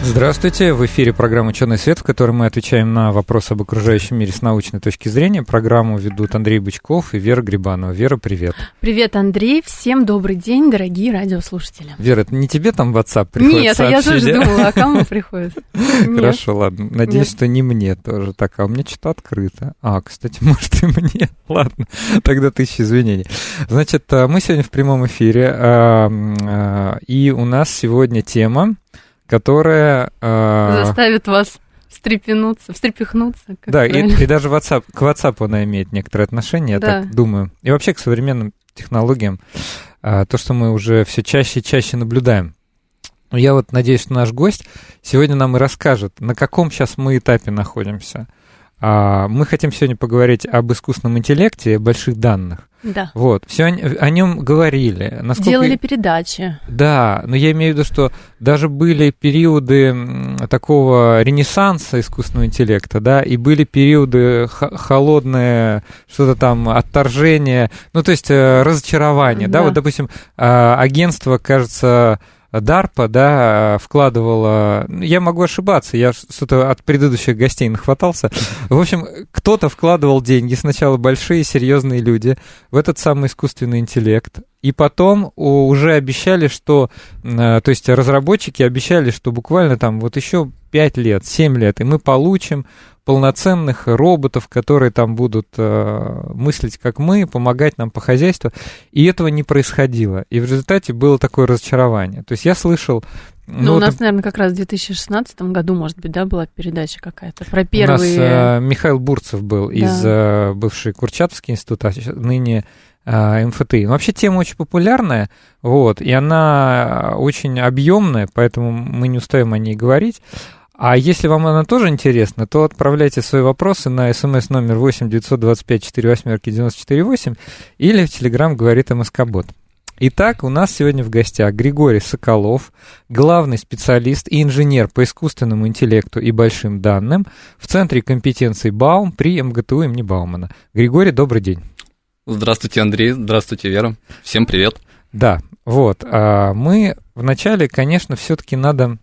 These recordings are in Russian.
Здравствуйте, в эфире программа «Ученый свет», в которой мы отвечаем на вопросы об окружающем мире с научной точки зрения. Программу ведут Андрей Бычков и Вера Грибанова. Вера, привет. Привет, Андрей. Всем добрый день, дорогие радиослушатели. Вера, это не тебе там в WhatsApp приходит Нет, сообщение? я тоже думала, а кому приходит? Хорошо, ладно. Надеюсь, что не мне тоже. Так, а у меня что-то открыто. А, кстати, может и мне. Ладно, тогда тысяча извинений. Значит, э, мы сегодня в прямом эфире, э, э, и у нас сегодня тема которая... Э... Заставит вас встрепенуться, встрепихнуться. Да, и, и даже WhatsApp, к WhatsApp она имеет некоторое отношение, я да. так думаю. И вообще к современным технологиям, э, то, что мы уже все чаще и чаще наблюдаем. Я вот надеюсь, что наш гость сегодня нам и расскажет, на каком сейчас мы этапе находимся. А, мы хотим сегодня поговорить об искусственном интеллекте, больших данных. Да. Вот, все о, о нем говорили. Насколько... Делали передачи. Да, но я имею в виду, что даже были периоды такого ренессанса искусственного интеллекта, да, и были периоды холодное, что-то там, отторжение, ну, то есть э, разочарование, да, да вот, допустим, а, агентство, кажется, DARPA, да, вкладывала... Я могу ошибаться, я что-то от предыдущих гостей нахватался. В общем, кто-то вкладывал деньги, сначала большие серьезные люди, в этот самый искусственный интеллект, и потом уже обещали, что, э, то есть разработчики обещали, что буквально там вот еще 5 лет, 7 лет, и мы получим полноценных роботов, которые там будут э, мыслить как мы, помогать нам по хозяйству. И этого не происходило. И в результате было такое разочарование. То есть я слышал... Ну, ну у нас, наверное, как раз в 2016 году, может быть, да, была передача какая-то про первые... У нас э, Михаил Бурцев был да. из э, бывшей Курчатовский институт, а ныне МФТИ. Но вообще тема очень популярная, вот, и она очень объемная, поэтому мы не устаем о ней говорить. А если вам она тоже интересна, то отправляйте свои вопросы на смс номер 8 925 48 948 или в Телеграм говорит МСК-бот. Итак, у нас сегодня в гостях Григорий Соколов, главный специалист и инженер по искусственному интеллекту и большим данным в Центре компетенций Баум при МГТУ имени Баумана. Григорий, добрый день. Здравствуйте, Андрей. Здравствуйте, Вера. Всем привет. Да, вот. А мы вначале, конечно, все-таки надо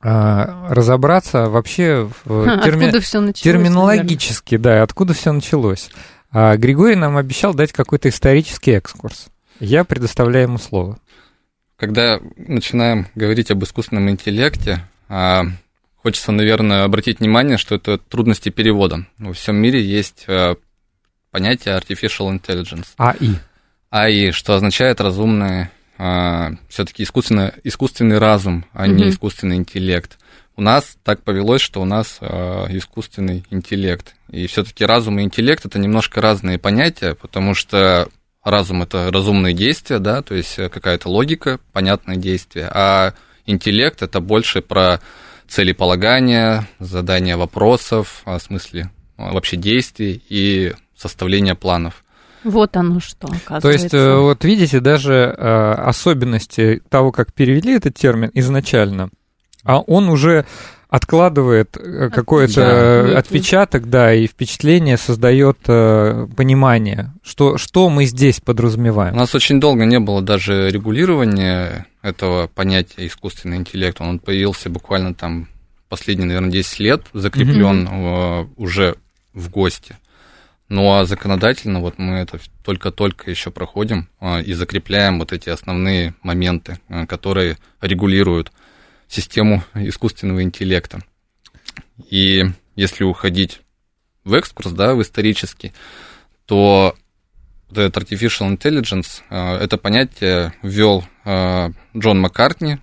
а, разобраться вообще в терми... началось, терминологически, наверное. да, откуда все началось. А Григорий нам обещал дать какой-то исторический экскурс. Я предоставляю ему слово. Когда начинаем говорить об искусственном интеллекте, хочется, наверное, обратить внимание, что это трудности перевода. Во всем мире есть понятие artificial intelligence. АИ. АИ, что означает разумное а, все-таки искусственно, искусственный разум, а mm-hmm. не искусственный интеллект. У нас так повелось, что у нас а, искусственный интеллект. И все-таки разум и интеллект это немножко разные понятия, потому что разум это разумные действия, да, то есть какая-то логика, понятное действие, а интеллект это больше про целеполагание, задание вопросов, в смысле вообще действий и составление планов. Вот оно что, оказывается. То есть, э, вот видите, даже э, особенности того, как перевели этот термин изначально, а он уже откладывает э, какой-то да, отпечаток, да, и впечатление создает понимание, что, что мы здесь подразумеваем. У нас очень долго не было даже регулирования этого понятия искусственный интеллект. Он появился буквально там последние, наверное, 10 лет, закреплен mm-hmm. уже в ГОСТе. Ну а законодательно вот мы это только-только еще проходим а, и закрепляем вот эти основные моменты, а, которые регулируют систему искусственного интеллекта. И если уходить в экскурс, да, в исторический, то этот artificial intelligence, а, это понятие ввел Джон Маккартни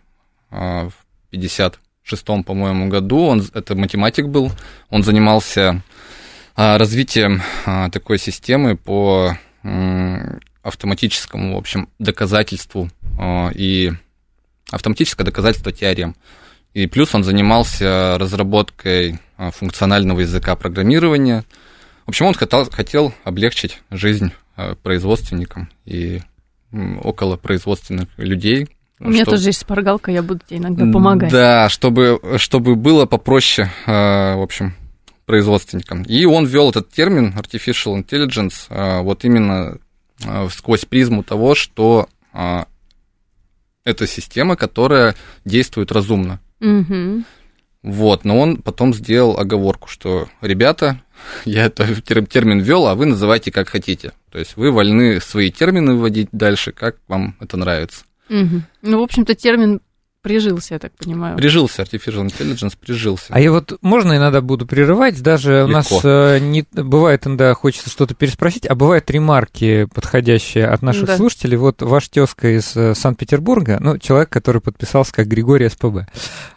в 56-м, по-моему, году. Он, это математик был, он занимался развитием а, такой системы по автоматическому, в общем, доказательству а, и автоматическое доказательство теорем. И плюс он занимался разработкой функционального языка программирования. В общем, он хотел, хотел облегчить жизнь производственникам и около производственных людей. У меня тоже есть шпаргалка, я буду тебе иногда помогать. Да, чтобы, чтобы было попроще, в общем, производственникам. И он ввел этот термин artificial intelligence вот именно сквозь призму того, что это система, которая действует разумно. Угу. Вот, но он потом сделал оговорку, что, ребята, я этот термин ввел, а вы называйте как хотите. То есть вы вольны свои термины вводить дальше, как вам это нравится. Угу. Ну, в общем-то, термин Прижился, я так понимаю. Прижился, Artificial Intelligence прижился. А я вот, можно иногда буду прерывать, даже Легко. у нас э, не, бывает иногда хочется что-то переспросить, а бывают ремарки, подходящие от наших да. слушателей. Вот ваш тезка из э, Санкт-Петербурга, ну, человек, который подписался как Григорий СПБ.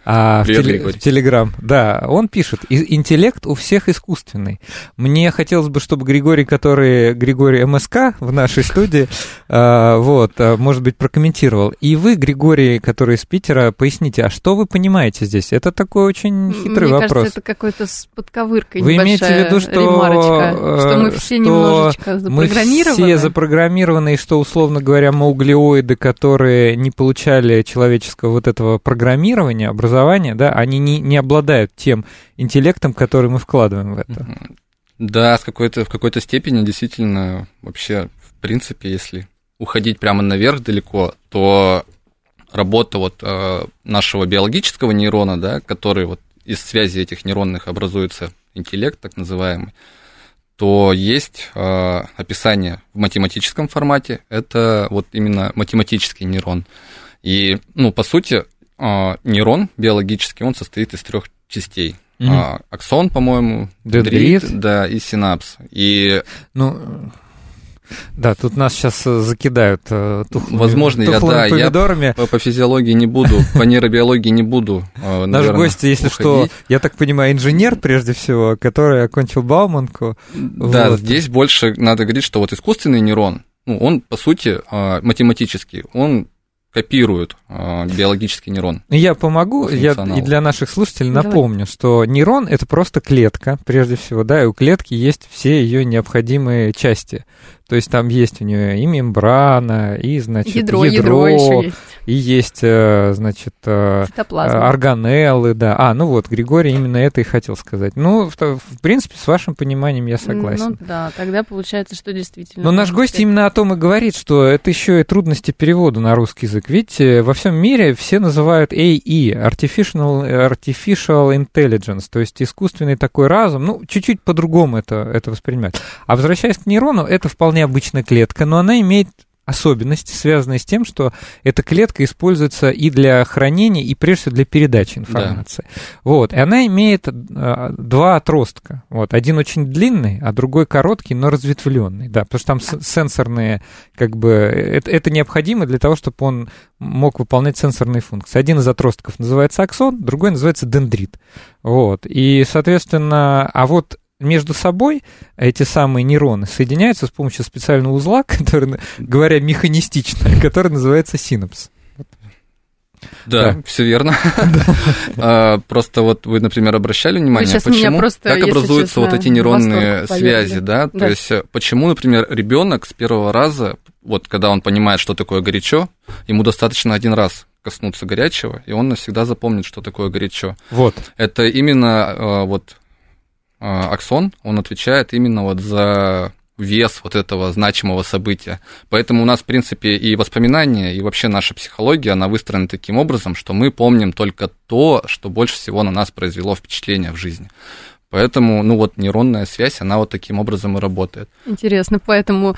А, Привет, в, теле, Григорий. в Телеграм, да, он пишет, интеллект у всех искусственный. Мне хотелось бы, чтобы Григорий, который Григорий МСК в нашей студии, э, вот, э, может быть, прокомментировал. И вы, Григорий, который из Питера, Вера, поясните, а что вы понимаете здесь? Это такой очень хитрый Мне вопрос. Мне кажется, это какой-то с подковыркой Вы имеете в виду, что, ремарочка, что мы все что немножечко запрограммированы? Мы все запрограммированы, и что, условно говоря, мы углеоиды, которые не получали человеческого вот этого программирования, образования, да, они не, не обладают тем интеллектом, который мы вкладываем в это. Да, с какой-то, в какой-то степени действительно вообще, в принципе, если уходить прямо наверх далеко, то работа вот э, нашего биологического нейрона, да, который вот из связи этих нейронных образуется интеллект, так называемый, то есть э, описание в математическом формате, это вот именно математический нейрон. И, ну, по сути, э, нейрон биологический, он состоит из трех частей. Mm-hmm. Аксон, по-моему, дендрит, да, и синапс. И ну, да, тут нас сейчас э, закидают э, тухлыми, Возможно, тухлыми я, да, помидорами. Я по, по физиологии не буду, по нейробиологии не буду. Э, Наш гость, если что, я так понимаю, инженер прежде всего, который окончил Бауманку. Да, вот. здесь больше надо говорить, что вот искусственный нейрон, ну, он, по сути, математический, он копируют э, биологический нейрон. Я помогу, я и для наших слушателей Давай. напомню, что нейрон это просто клетка, прежде всего, да, и у клетки есть все ее необходимые части. То есть там есть у нее и мембрана, и, значит, ядро, ядро, ядро еще есть. И есть, э, значит, э, органеллы, да. А, ну вот, Григорий именно это и хотел сказать. Ну, в, в принципе, с вашим пониманием я согласен. Ну да, тогда получается, что действительно... Но наш гость именно о том и говорит, что это еще и трудности перевода на русский язык. Видите, во всем мире все называют AE, Artificial, Artificial Intelligence, то есть искусственный такой разум. Ну, чуть-чуть по-другому это, это воспринимать. А возвращаясь к нейрону, это вполне обычная клетка, но она имеет особенности, связанные с тем, что эта клетка используется и для хранения, и прежде всего для передачи информации. Да. Вот, и она имеет а, два отростка. Вот, один очень длинный, а другой короткий, но разветвленный. Да, потому что там сенсорные, как бы, это, это необходимо для того, чтобы он мог выполнять сенсорные функции. Один из отростков называется аксон, другой называется дендрит. Вот, и, соответственно, а вот между собой эти самые нейроны соединяются с помощью специального узла, который, говоря механистично, который называется синапс. Да, да, все верно. А, просто вот вы, например, обращали внимание, почему, как образуются вот эти нейронные связи, да? То есть э, почему, например, ребенок с первого раза, вот когда он понимает, что такое горячо, ему достаточно один раз коснуться горячего, и он навсегда запомнит, что такое горячо. Вот. Это именно э, вот аксон, он отвечает именно вот за вес вот этого значимого события. Поэтому у нас, в принципе, и воспоминания, и вообще наша психология, она выстроена таким образом, что мы помним только то, что больше всего на нас произвело впечатление в жизни. Поэтому, ну вот нейронная связь, она вот таким образом и работает. Интересно, поэтому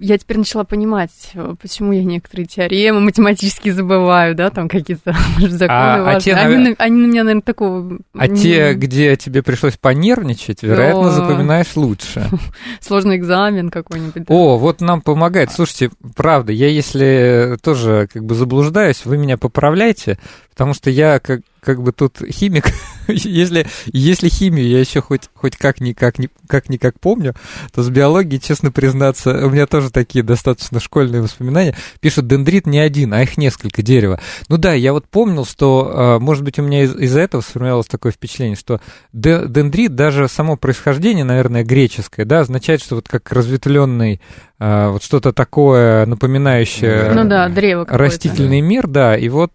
я теперь начала понимать, э, почему я некоторые теоремы математически забываю, да, там какие-то законы а, важные. А те, они, на, они на меня, наверное, такого... А не... те, где тебе пришлось понервничать, вероятно, О, запоминаешь лучше. Сложный экзамен какой-нибудь. Да. О, вот нам помогает. Слушайте, правда, я если тоже как бы заблуждаюсь, вы меня поправляйте, потому что я как как бы тут химик, если, если химию я еще хоть, хоть как-никак как никак помню, то с биологией, честно признаться, у меня тоже такие достаточно школьные воспоминания. Пишут, дендрит не один, а их несколько дерева. Ну да, я вот помнил, что, а, может быть, у меня из- из-за этого сформировалось такое впечатление, что дендрит, даже само происхождение, наверное, греческое, да, означает, что вот как разветвленный вот что-то такое напоминающее ну, да, древо растительный мир, да, и вот,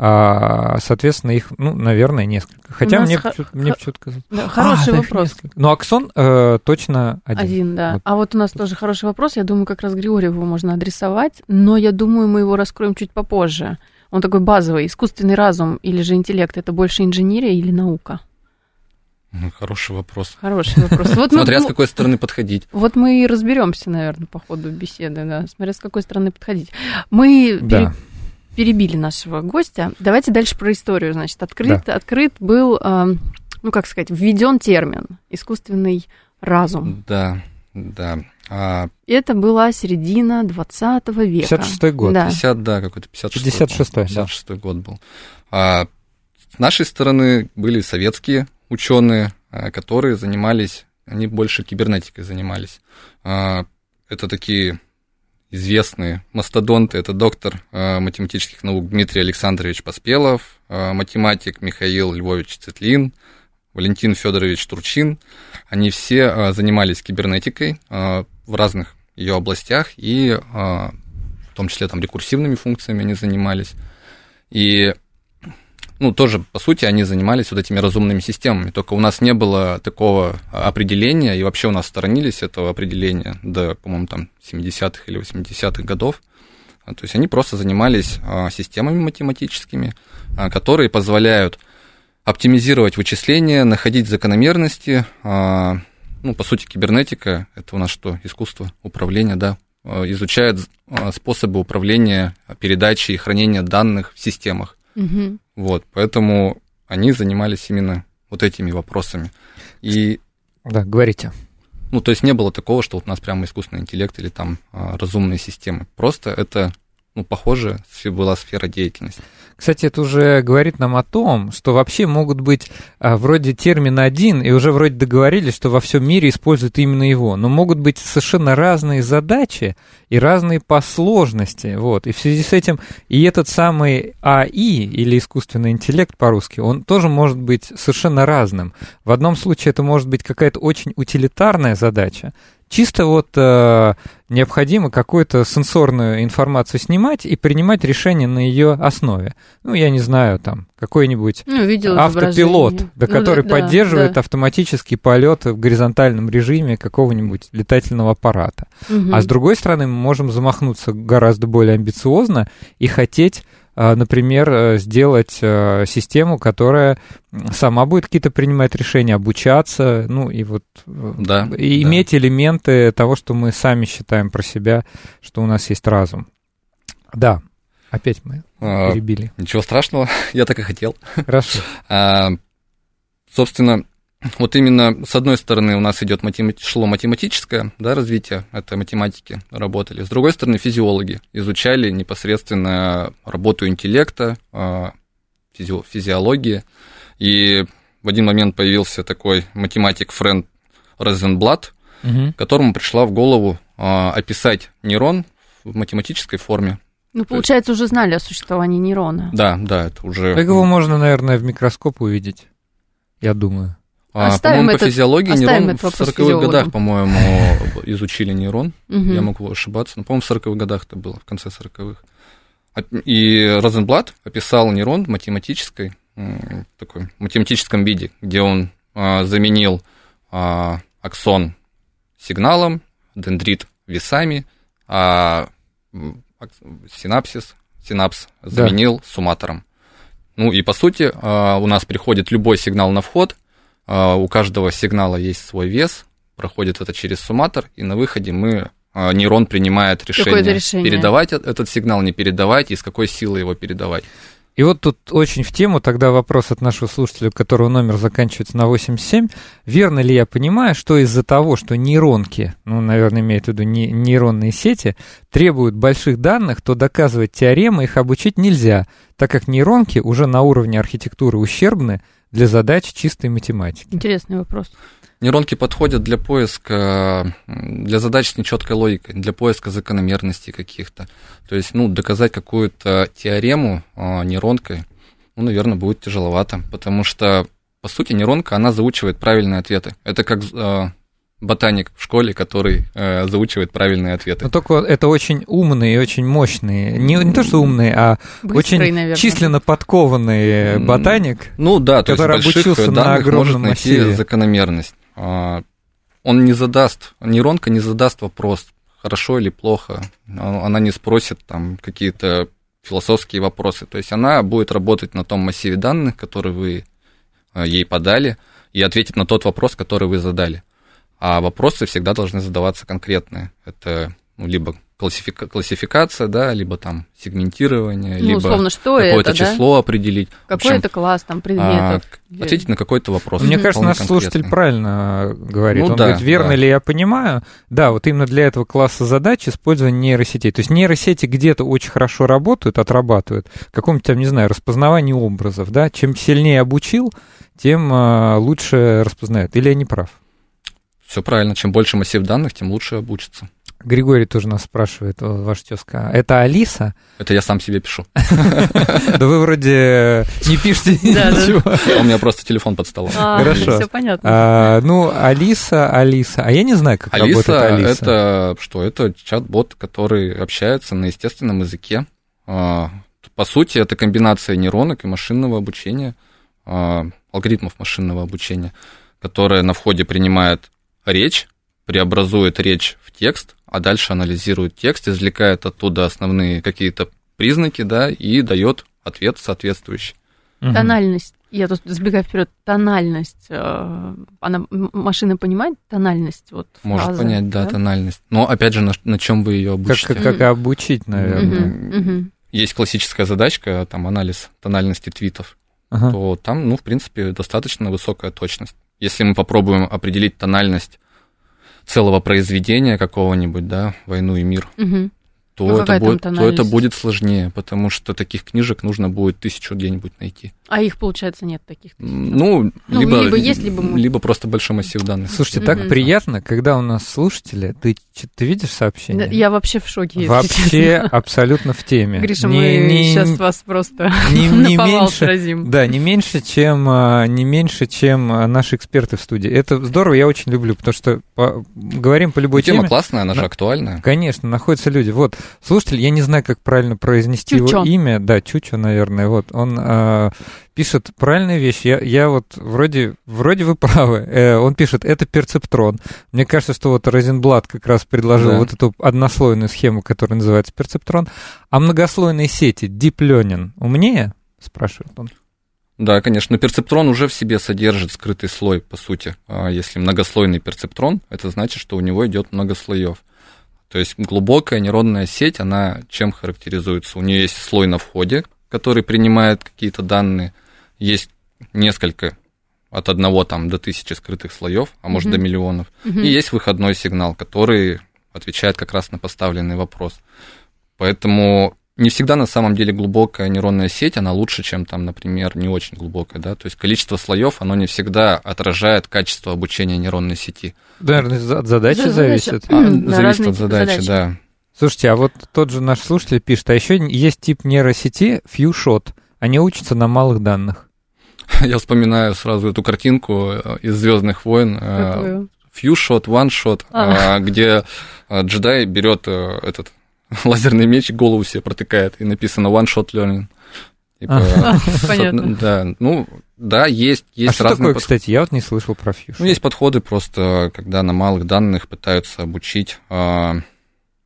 а, соответственно, их, ну, наверное, несколько. Хотя мне, х- мне почему-то казалось... Да, хороший а, вопрос. Но аксон э, точно один. Один, да. Вот. А вот у нас тоже хороший вопрос. Я думаю, как раз Григорьеву можно адресовать, но я думаю, мы его раскроем чуть попозже. Он такой базовый. Искусственный разум или же интеллект – это больше инженерия или наука? Хороший вопрос. Хороший вопрос. Вот Смотря мы, с какой стороны подходить. Вот мы и разберемся, наверное, по ходу беседы, да. Смотря с какой стороны подходить. Мы да. перебили нашего гостя. Давайте дальше про историю. Значит, открыт, да. открыт был, ну, как сказать, введен термин искусственный разум. Да, да. А... Это была середина 20 века. 56 год. Да, 50, да какой-то 56 56 год. 56 да. год был. А с нашей стороны были советские ученые, а, которые занимались, они больше кибернетикой занимались. А, это такие известные мастодонты. Это доктор а, математических наук Дмитрий Александрович Поспелов, математик Михаил Львович Цетлин, Валентин Федорович Турчин. Они все занимались кибернетикой в разных ее областях, и в том числе там рекурсивными функциями они занимались. И ну, тоже, по сути, они занимались вот этими разумными системами, только у нас не было такого определения, и вообще у нас сторонились этого определения до, по-моему, там 70-х или 80-х годов. А, то есть они просто занимались а, системами математическими, а, которые позволяют оптимизировать вычисления, находить закономерности. Ну, по сути, кибернетика – это у нас что? Искусство управления, да, изучает способы управления, передачи и хранения данных в системах. Угу. Вот, поэтому они занимались именно вот этими вопросами. И... Да, говорите. Ну, то есть не было такого, что вот у нас прямо искусственный интеллект или там а, разумные системы. Просто это ну, похоже, была сфера деятельности. Кстати, это уже говорит нам о том, что вообще могут быть а, вроде термин один, и уже вроде договорились, что во всем мире используют именно его, но могут быть совершенно разные задачи и разные по сложности. Вот. И в связи с этим и этот самый АИ, или искусственный интеллект по-русски, он тоже может быть совершенно разным. В одном случае это может быть какая-то очень утилитарная задача, чисто вот э, необходимо какую-то сенсорную информацию снимать и принимать решение на ее основе. Ну, я не знаю, там, какой-нибудь ну, автопилот, да, ну, который да, поддерживает да. автоматический полет в горизонтальном режиме какого-нибудь летательного аппарата. Угу. А с другой стороны, мы можем замахнуться гораздо более амбициозно и хотеть например, э, сделать э, систему, которая сама будет какие-то принимать решения, обучаться, ну и вот э, да, и да. иметь элементы того, что мы сами считаем про себя, что у нас есть разум. Да, опять мы а, перебили. Ничего страшного, я так и хотел. Хорошо. А, собственно, вот именно с одной стороны у нас идет математи- шло математическое да, развитие, это математики работали, с другой стороны физиологи изучали непосредственно работу интеллекта, а, физи- физиологии, и в один момент появился такой математик Фрэнд Розенблат, угу. которому пришла в голову а, описать нейрон в математической форме. Ну, получается, уже знали о существовании нейрона. Да, да, это уже... Так его можно, наверное, в микроскоп увидеть, я думаю. А, по-моему, по физиологии нейрон в 40-х годах, по-моему, изучили нейрон. Я могу ошибаться. Но, по-моему, в 40-х годах это было, в конце 40-х. А, и Розенблат описал нейрон в математической, такой, математическом виде, где он а, заменил аксон сигналом, дендрит весами, а синапсис, синапс заменил да. сумматором. Ну и по сути у нас приходит любой сигнал на вход – а, у каждого сигнала есть свой вес, проходит это через сумматор, и на выходе мы а, нейрон принимает решение, решение передавать этот сигнал, не передавать, и с какой силой его передавать. И вот тут очень в тему тогда вопрос от нашего слушателя, у которого номер заканчивается на 87. Верно ли я понимаю, что из-за того, что нейронки, ну, наверное, имеет в виду нейронные сети, требуют больших данных, то доказывать теоремы их обучить нельзя, так как нейронки уже на уровне архитектуры ущербны для задач чистой математики? Интересный вопрос. Нейронки подходят для поиска, для задач с нечеткой логикой, для поиска закономерностей каких-то. То есть, ну, доказать какую-то теорему э, нейронкой, ну, наверное, будет тяжеловато, потому что, по сути, нейронка, она заучивает правильные ответы. Это как э, ботаник в школе, который э, заучивает правильные ответы. Но только это очень умные и очень мощные. Не, не то, что умные, а Быстрый, очень наверное. численно подкованный ботаник, ну, да, то который есть обучился на огромном может найти массиве. закономерность. А, он не задаст, нейронка не задаст вопрос, хорошо или плохо. Она не спросит там какие-то философские вопросы. То есть она будет работать на том массиве данных, который вы а, ей подали, и ответить на тот вопрос, который вы задали. А вопросы всегда должны задаваться конкретные. Это ну, либо классифика, классификация, да, либо там сегментирование, ну, либо условно, что какое-то это, число да? определить. Какой общем, это класс там предметов? А, ответить на какой-то вопрос. Мне кажется, наш конкретный. слушатель правильно говорит. Ну, Он да, говорит, верно да. ли я понимаю? Да, вот именно для этого класса задач использование нейросетей. То есть нейросети где-то очень хорошо работают, отрабатывают. Каком-то, там, не знаю, распознавании образов, да? Чем сильнее обучил, тем а, лучше распознает. Или я не прав? Все правильно. Чем больше массив данных, тем лучше обучится. Григорий тоже нас спрашивает, ваша тезка. Это Алиса? Это я сам себе пишу. Да вы вроде не пишете ничего. У меня просто телефон под столом. А, Хорошо. Все понятно. А, ну, Алиса, Алиса. А я не знаю, как работает Алиса. это что? Это чат-бот, который общается на естественном языке. А, по сути, это комбинация нейронок и машинного обучения, алгоритмов машинного обучения, которая на входе принимает речь, преобразует речь в текст, а дальше анализирует текст, извлекает оттуда основные какие-то признаки, да, и дает ответ соответствующий. Тональность. Я тут сбегаю вперед. Тональность. Э, она машина понимает тональность вот Может фразы, понять, да, да, тональность. Но опять же, на, на чем вы ее обучите? Как, как обучить, наверное. Есть классическая задачка, там анализ тональности твитов. Ага. То там, ну, в принципе, достаточно высокая точность. Если мы попробуем определить тональность целого произведения какого-нибудь, да, «Войну и мир», угу то, ну, это будет, то это будет сложнее, потому что таких книжек нужно будет тысячу где-нибудь найти. А их, получается, нет таких? Ну, ну либо, либо есть, либо... Либо просто большой массив данных. Слушайте, так угу. приятно, когда у нас слушатели, ты, ты видишь сообщение? Я вообще в шоке, Вообще абсолютно в теме. Гриша, не, мы не, сейчас вас просто не, не меньше, сразим. Да, не меньше, чем, а, не меньше, чем а, наши эксперты в студии. Это здорово, я очень люблю, потому что по, говорим по любой Тема теме. Тема классная, она же актуальная. Конечно, находятся люди. Вот, слушатель, я не знаю, как правильно произнести Чучо. его имя. Да, Чучо, наверное. Вот, он пишет правильные вещи. Я, я вот вроде, вроде вы правы. Э, он пишет, это перцептрон. Мне кажется, что вот Розенблат как раз предложил да. вот эту однослойную схему, которая называется перцептрон. А многослойные сети, deep learning, умнее? Спрашивает он. Да, конечно, но перцептрон уже в себе содержит скрытый слой, по сути. А если многослойный перцептрон, это значит, что у него идет много слоев. То есть глубокая нейронная сеть, она чем характеризуется? У нее есть слой на входе, который принимает какие-то данные, есть несколько от одного там до тысячи скрытых слоев, а может mm-hmm. до миллионов, mm-hmm. и есть выходной сигнал, который отвечает как раз на поставленный вопрос. Поэтому не всегда на самом деле глубокая нейронная сеть, она лучше, чем там, например, не очень глубокая, да, то есть количество слоев, оно не всегда отражает качество обучения нейронной сети. Наверное, от задачи да, зависит. А, зависит от задачи, задачи, да. Слушайте, а вот тот же наш слушатель пишет, а еще есть тип нейросети FewShot, они учатся на малых данных. Я вспоминаю сразу эту картинку э, из Звездных войн. Э, Какую? Few shot, one shot, а. где э, джедай берет этот лазерный меч, голову себе протыкает, и написано one shot learning. Типа, Понятно. Да, ну, да, есть, есть а что разные... такое, под... кстати, я вот не слышал про фьюш. Ну, есть подходы просто, когда на малых данных пытаются обучить. А,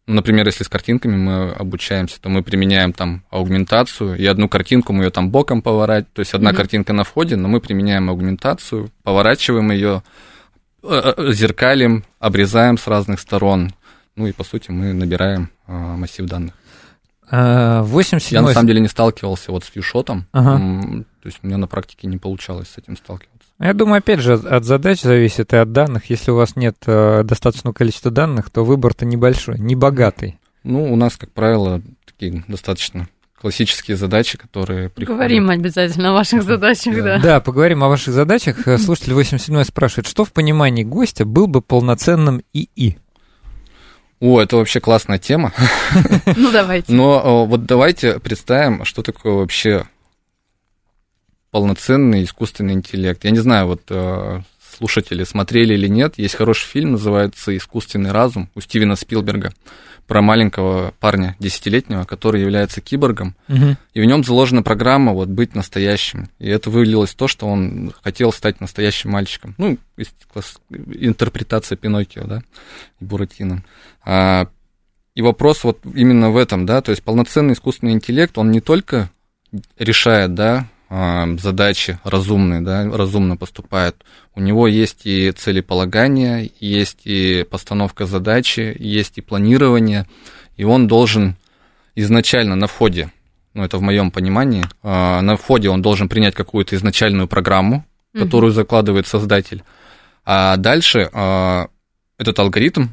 например, если с картинками мы обучаемся, то мы применяем там аугментацию, и одну картинку мы ее там боком поворачиваем, то есть одна mm-hmm. картинка на входе, но мы применяем аугментацию, поворачиваем ее, э, э, зеркалим, обрезаем с разных сторон, ну и по сути мы набираем а, массив данных. 87 Я на самом деле не сталкивался вот с фьюшотом, ага. то есть у меня на практике не получалось с этим сталкиваться. Я думаю, опять же, от задач зависит и от данных. Если у вас нет э, достаточного количества данных, то выбор-то небольшой, не богатый. Ну, у нас, как правило, такие достаточно классические задачи, которые приходят. Поговорим обязательно о ваших задачах, да. Да, да поговорим о ваших задачах. Слушатель 87 спрашивает, что в понимании гостя был бы полноценным ИИ? О, это вообще классная тема. Ну, давайте. Но вот давайте представим, что такое вообще полноценный искусственный интеллект. Я не знаю, вот э, слушатели смотрели или нет, есть хороший фильм, называется «Искусственный разум» у Стивена Спилберга про маленького парня десятилетнего, который является киборгом, угу. и в нем заложена программа вот быть настоящим. И это вылилось в то, что он хотел стать настоящим мальчиком. Ну, интерпретация Пиноккио, да, и Буратино. А, и вопрос вот именно в этом, да, то есть полноценный искусственный интеллект, он не только решает, да, задачи разумные, да, разумно поступает. У него есть и целеполагание, есть и постановка задачи, есть и планирование, и он должен изначально на входе, ну это в моем понимании, а, на входе он должен принять какую-то изначальную программу, которую mm закладывает создатель, а дальше а, этот алгоритм,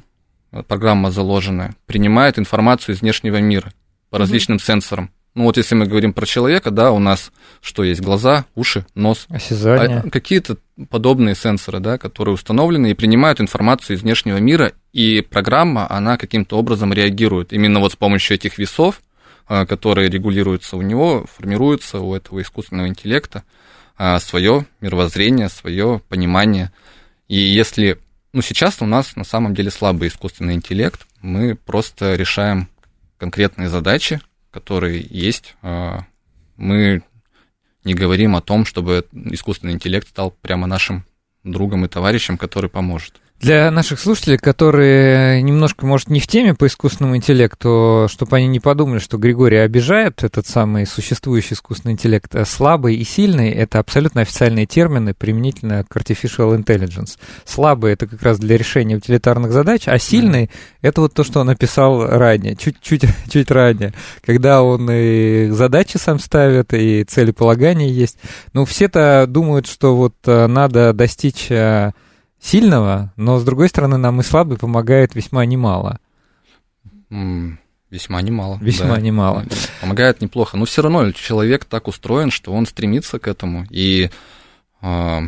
программа заложенная, принимает информацию из внешнего мира по различным mm сенсорам. Ну вот если мы говорим про человека, да, у нас что есть? Глаза, уши, нос. Осязание. А какие-то подобные сенсоры, да, которые установлены и принимают информацию из внешнего мира, и программа, она каким-то образом реагирует. Именно вот с помощью этих весов, а, которые регулируются у него, формируется у этого искусственного интеллекта а, свое мировоззрение, свое понимание. И если, ну сейчас у нас на самом деле слабый искусственный интеллект, мы просто решаем конкретные задачи, которые есть. А, мы не говорим о том, чтобы искусственный интеллект стал прямо нашим другом и товарищем, который поможет. Для наших слушателей, которые немножко, может, не в теме по искусственному интеллекту, чтобы они не подумали, что Григорий обижает этот самый существующий искусственный интеллект, э, слабый и сильный — это абсолютно официальные термины применительно к artificial intelligence. Слабый — это как раз для решения утилитарных задач, а сильный это вот то, что он написал ранее, чуть-чуть чуть ранее, когда он и задачи сам ставит, и целеполагание есть. Ну, все-то думают, что вот э, надо достичь э, сильного, но, с другой стороны, нам и слабый помогает весьма немало. Весьма немало. Весьма да. немало. Помогает неплохо. Но все равно человек так устроен, что он стремится к этому. И э,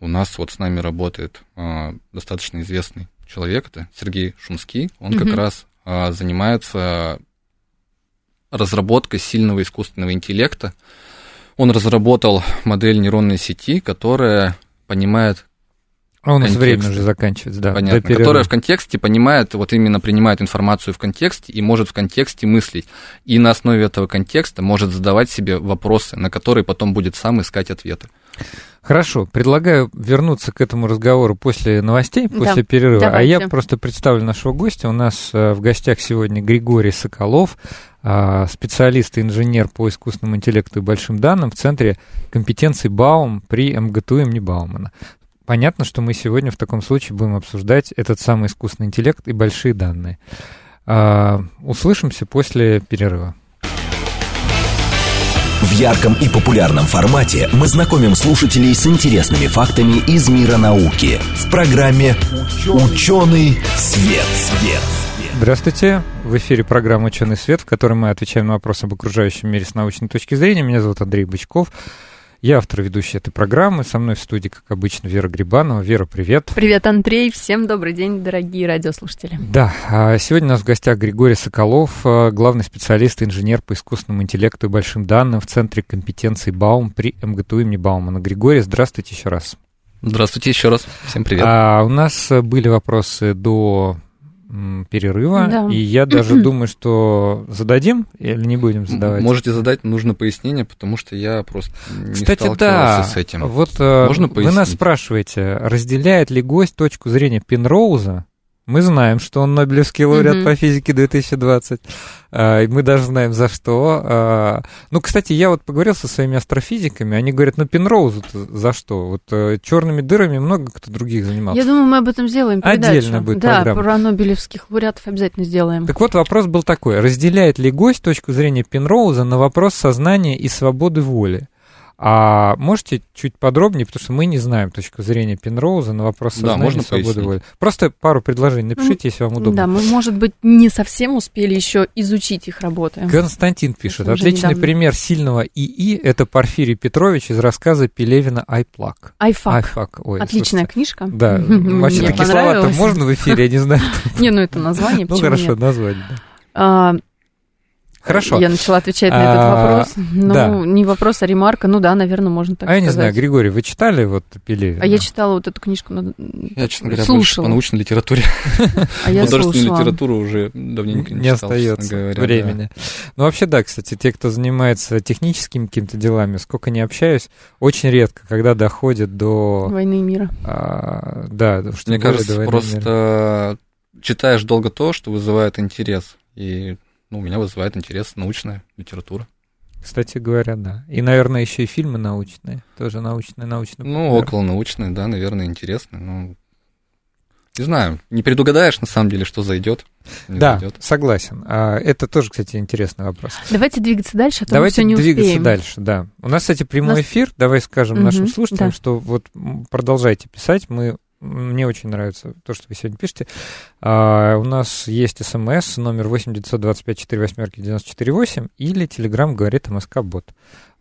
у нас вот с нами работает э, достаточно известный человек, это Сергей Шумский. Он угу. как раз э, занимается разработкой сильного искусственного интеллекта. Он разработал модель нейронной сети, которая понимает а у нас контекст. время уже заканчивается, да. Понятно. Которая в контексте понимает, вот именно принимает информацию в контексте и может в контексте мыслить. И на основе этого контекста может задавать себе вопросы, на которые потом будет сам искать ответы. Хорошо, предлагаю вернуться к этому разговору после новостей, после да, перерыва. Давайте. А я просто представлю нашего гостя. У нас э, в гостях сегодня Григорий Соколов, а, специалист и инженер по искусственному интеллекту и большим данным в Центре компетенций Баум при МГТУ имени Баумана. Понятно, что мы сегодня в таком случае будем обсуждать этот самый искусственный интеллект и большие данные. А, услышимся после перерыва. В ярком и популярном формате мы знакомим слушателей с интересными фактами из мира науки в программе «Ученый свет». свет. Здравствуйте! В эфире программа «Ученый свет», в которой мы отвечаем на вопросы об окружающем мире с научной точки зрения. Меня зовут Андрей Бычков. Я автор ведущей этой программы. Со мной в студии, как обычно, Вера Грибанова. Вера, привет. Привет, Андрей. Всем добрый день, дорогие радиослушатели. Да, а сегодня у нас в гостях Григорий Соколов, а, главный специалист и инженер по искусственному интеллекту и большим данным в Центре компетенций Баум при МГТУ имени Баумана. Григорий, здравствуйте еще раз. Здравствуйте еще раз. Всем привет. А, у нас были вопросы до перерыва, да. и я даже думаю, что зададим или не будем задавать. Можете задать, нужно пояснение, потому что я просто не Кстати, да, с этим. Вот э, Можно вы нас спрашиваете, разделяет ли гость точку зрения Пенроуза Мы знаем, что он Нобелевский лауреат mm-hmm. по физике 2020. А, и мы даже знаем, за что. А, ну, кстати, я вот поговорил со своими астрофизиками. Они говорят, ну, Пенроузу за что? Вот э, черными дырами много кто других занимался. Я думаю, мы об этом сделаем передачу. Отдельно будет Да, программа. про Нобелевских лауреатов обязательно сделаем. Так вот, вопрос был такой. Разделяет ли гость точку зрения Пенроуза на вопрос сознания и свободы воли? А можете чуть подробнее, потому что мы не знаем точку зрения Пенроуза на вопрос сознания да, можно свободы воли. Просто пару предложений напишите, если вам удобно. Да, мы, может быть, не совсем успели еще изучить их работы. Константин пишет. Отличный пример сильного ИИ – это Порфирий Петрович из рассказа Пелевина «Айплак». Айфак. Айфак. Ой, Отличная слушайте. книжка. Да. Вообще такие слова-то можно в эфире, я не знаю. Не, ну это название, Ну хорошо, название. Хорошо. Я начала отвечать на этот а, вопрос. Ну, да. не вопрос, а ремарка. Ну да, наверное, можно так а сказать. я не знаю, Григорий, вы читали вот Пелевина? А я читала вот эту книжку. Я, честно говоря, слушала. по научной литературе. А я Художественную литературу уже давненько не, не остается времени. Ну, вообще, да, кстати, те, кто занимается техническими какими-то делами, сколько не общаюсь, очень редко, когда доходит до... Войны и мира. А, да, что Мне кажется, просто читаешь долго то, что вызывает интерес. И ну, у меня вызывает интерес научная литература. Кстати говоря, да. И, наверное, еще и фильмы научные. Тоже научные, научные. Ну, около научные, да, наверное, интересные. Ну, не знаю, не предугадаешь, на самом деле, что зайдет. Да, зайдет. согласен. А, это тоже, кстати, интересный вопрос. Давайте двигаться дальше, а то Давайте мы все не двигаться успеем. дальше, да. У нас, кстати, прямой нас... эфир. Давай скажем угу, нашим слушателям, да. что вот продолжайте писать. Мы мне очень нравится то, что вы сегодня пишете. А, у нас есть смс номер 8 925 4 восьмерки 948 или телеграм говорит МСК-бот.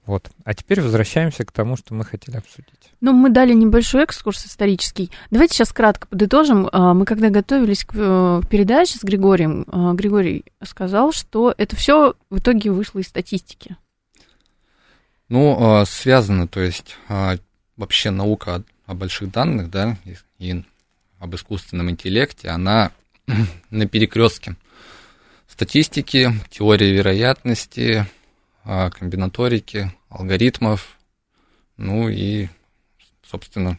Вот. А теперь возвращаемся к тому, что мы хотели обсудить. Ну, мы дали небольшой экскурс исторический. Давайте сейчас кратко подытожим. А, мы когда готовились к э, передаче с Григорием, а, Григорий сказал, что это все в итоге вышло из статистики. Ну, а, связано, то есть вообще наука о больших данных, да, и об искусственном интеллекте, она на перекрестке статистики, теории вероятности, а, комбинаторики, алгоритмов, ну и, собственно,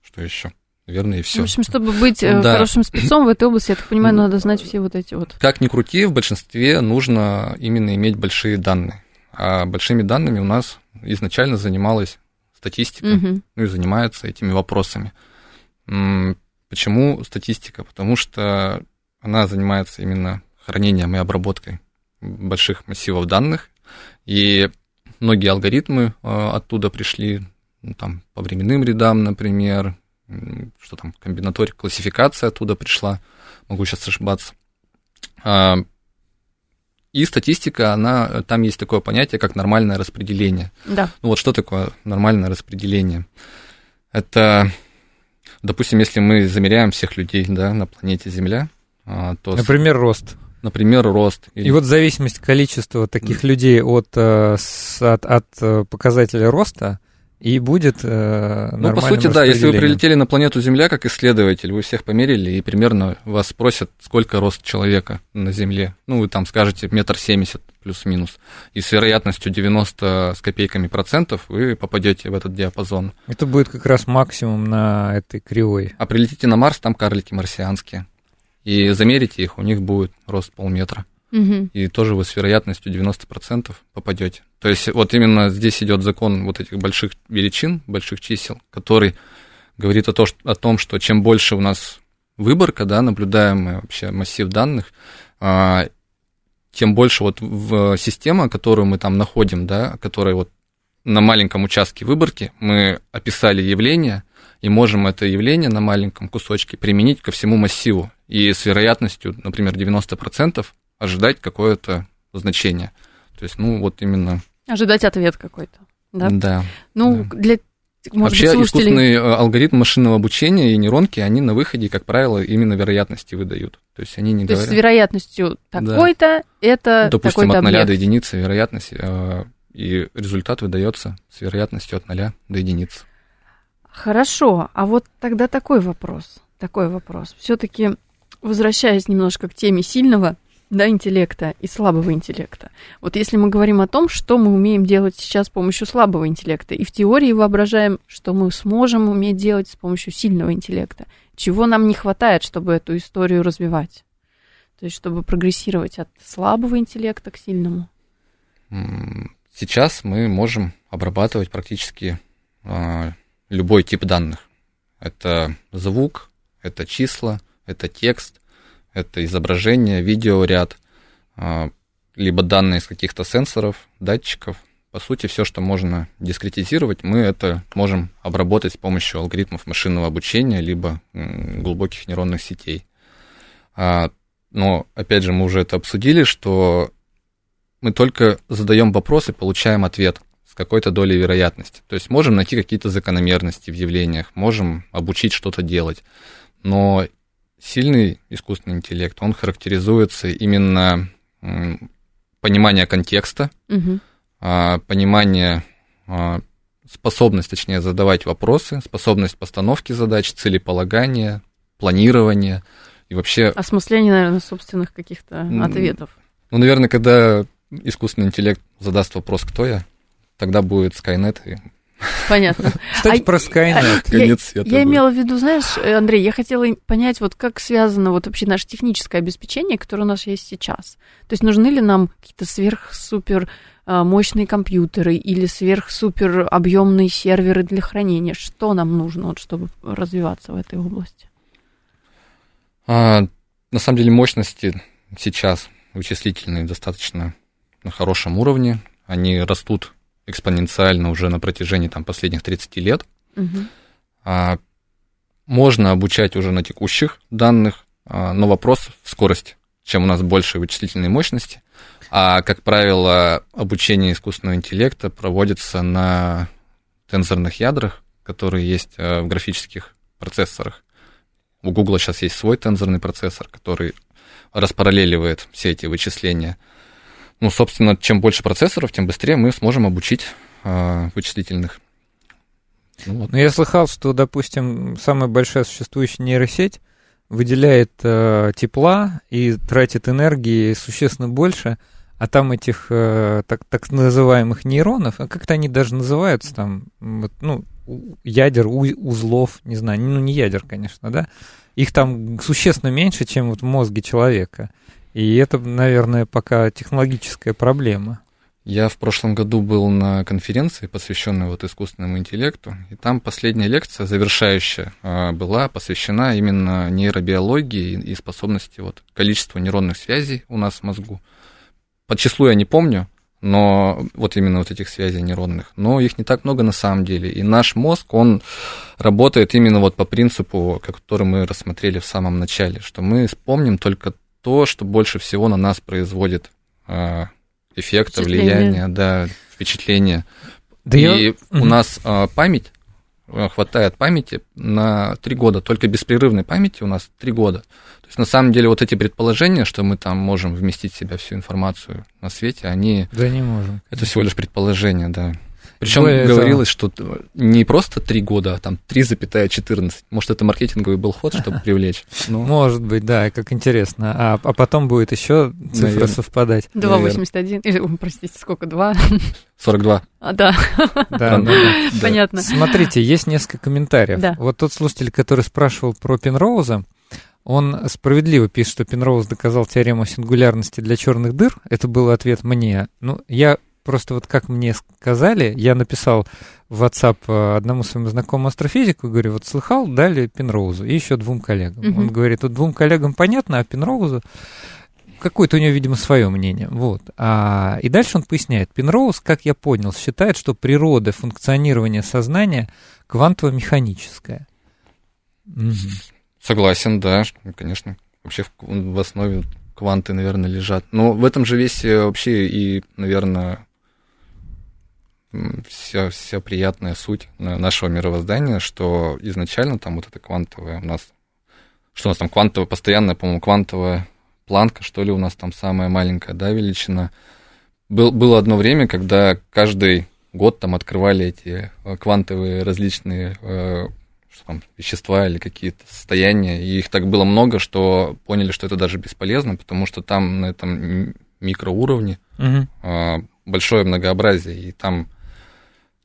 что еще? Наверное, и все. В общем, чтобы быть э, да. хорошим спецом в этой области, я так понимаю, надо знать все вот эти вот. Как ни крути, в большинстве нужно именно иметь большие данные. А большими данными у нас изначально занималась статистика, угу. ну и занимается этими вопросами. Почему статистика? Потому что она занимается именно хранением и обработкой больших массивов данных, и многие алгоритмы а, оттуда пришли, ну, там, по временным рядам, например, что там, комбинаторика, классификация оттуда пришла, могу сейчас ошибаться. И статистика, она, там есть такое понятие, как нормальное распределение. Да. Ну вот что такое нормальное распределение? Это, допустим, если мы замеряем всех людей да, на планете Земля, а, то... Например, рост. Например, рост. И вот зависимость количества таких людей от, э, от, от э, показателя роста – и будет э, Ну, по сути, да, если вы прилетели на планету Земля как исследователь, вы всех померили, и примерно вас спросят, сколько рост человека на Земле. Ну, вы там скажете метр семьдесят плюс-минус. И с вероятностью 90 с копейками процентов вы попадете в этот диапазон. Это будет как раз максимум на этой кривой. А прилетите на Марс, там карлики марсианские. И замерите их, у них будет рост полметра и тоже вы с вероятностью 90% попадете. То есть вот именно здесь идет закон вот этих больших величин, больших чисел, который говорит о, то, о том, что чем больше у нас выборка, да, наблюдаемый вообще массив данных, а, тем больше вот в система, которую мы там находим, да, которая вот на маленьком участке выборки мы описали явление, и можем это явление на маленьком кусочке применить ко всему массиву. И с вероятностью, например, 90% ожидать какое-то значение. То есть, ну, вот именно... Ожидать ответ какой-то, да? Да. Ну, да. для может Вообще, быть, слушателей... искусственный э, алгоритм машинного обучения и нейронки, они на выходе, как правило, именно вероятности выдают. То есть они не То говорят... есть с вероятностью такой-то, да. это ну, Допустим, от 0 объект. до единицы вероятность, э, и результат выдается с вероятностью от 0 до единицы. Хорошо, а вот тогда такой вопрос, такой вопрос. Все-таки возвращаясь немножко к теме сильного да, интеллекта и слабого интеллекта. Вот если мы говорим о том, что мы умеем делать сейчас с помощью слабого интеллекта, и в теории воображаем, что мы сможем уметь делать с помощью сильного интеллекта, чего нам не хватает, чтобы эту историю развивать? То есть, чтобы прогрессировать от слабого интеллекта к сильному? Сейчас мы можем обрабатывать практически э, любой тип данных. Это звук, это числа, это текст, это изображение, видеоряд, э, либо данные из каких-то сенсоров, датчиков. По сути, все, что можно дискретизировать, мы это можем обработать с помощью алгоритмов машинного обучения, либо глубоких нейронных сетей. А, но, опять же, мы уже это обсудили, что мы только задаем вопрос и получаем ответ с какой-то долей вероятности. То есть можем найти какие-то закономерности в явлениях, можем обучить что-то делать. Но сильный искусственный интеллект, он характеризуется именно понимание контекста, угу. понимание, а, способность, точнее, задавать вопросы, способность постановки задач, целеполагания, планирования и вообще... Осмысление, наверное, собственных каких-то ответов. Ну, наверное, когда искусственный интеллект задаст вопрос, кто я, тогда будет Skynet и Понятно. Кстати, а, про Skynet. А, Конец света я, я имела в виду, знаешь, Андрей, я хотела понять, вот как связано вот вообще наше техническое обеспечение, которое у нас есть сейчас. То есть нужны ли нам какие-то сверх-супер а, мощные компьютеры или сверх-супер объемные серверы для хранения? Что нам нужно, вот, чтобы развиваться в этой области? А, на самом деле мощности сейчас вычислительные достаточно на хорошем уровне. Они растут экспоненциально уже на протяжении там, последних 30 лет. Угу. А, можно обучать уже на текущих данных, а, но вопрос в скорости. Чем у нас больше вычислительной мощности, а, как правило, обучение искусственного интеллекта проводится на тензорных ядрах, которые есть а, в графических процессорах. У Google сейчас есть свой тензорный процессор, который распараллеливает все эти вычисления – ну, собственно, чем больше процессоров, тем быстрее мы сможем обучить э, вычислительных. Ну, вот. Но я слыхал, что, допустим, самая большая существующая нейросеть выделяет э, тепла и тратит энергии существенно больше, а там этих э, так, так называемых нейронов, а как-то они даже называются там, вот, ну, ядер, узлов, не знаю, ну не ядер, конечно, да, их там существенно меньше, чем вот в мозге человека. И это, наверное, пока технологическая проблема. Я в прошлом году был на конференции, посвященной вот искусственному интеллекту, и там последняя лекция, завершающая, а, была посвящена именно нейробиологии и способности вот количеству нейронных связей у нас в мозгу. По числу я не помню, но вот именно вот этих связей нейронных, но их не так много на самом деле. И наш мозг, он работает именно вот по принципу, который мы рассмотрели в самом начале, что мы вспомним только то, что больше всего на нас производит э, эффекта, влияния, да, впечатления. Да и я... у нас э, память, а, хватает памяти на три года, только беспрерывной памяти у нас три года. То есть на самом деле вот эти предположения, что мы там можем вместить в себя всю информацию на свете, они... Да не можем. Это всего лишь предположение, да. Причем Более говорилось, что не просто 3 года, а там 3,14. Может, это маркетинговый был ход, чтобы привлечь? Ну. Может быть, да, как интересно. А, а потом будет еще цифра Наверное. совпадать. 2,81. Или, простите, сколько? 2? 42. А, да. Да, да, Понятно. Смотрите, есть несколько комментариев. Да. Вот тот слушатель, который спрашивал про Пенроуза, он справедливо пишет, что Пенроуз доказал теорему сингулярности для черных дыр. Это был ответ мне. Ну, я просто вот как мне сказали, я написал в WhatsApp э, одному своему знакомому астрофизику, говорю, вот слыхал, дали Пенроузу и еще двум коллегам. Mm-hmm. Он говорит, вот двум коллегам понятно, а Пенроузу какое-то у него, видимо, свое мнение. Вот. А, и дальше он поясняет. Пенроуз, как я понял, считает, что природа функционирования сознания квантово-механическая. Согласен, да, конечно. Вообще в, в основе кванты, наверное, лежат. Но в этом же весь э, вообще и, наверное, вся, вся приятная суть нашего мировоздания, что изначально там вот это квантовое у нас, что у нас там квантовая, постоянная, по-моему, квантовая планка, что ли, у нас там самая маленькая, да, величина. Был, было одно время, когда каждый год там открывали эти э, квантовые различные э, что там, вещества или какие-то состояния, и их так было много, что поняли, что это даже бесполезно, потому что там на этом микроуровне угу. большое многообразие, и там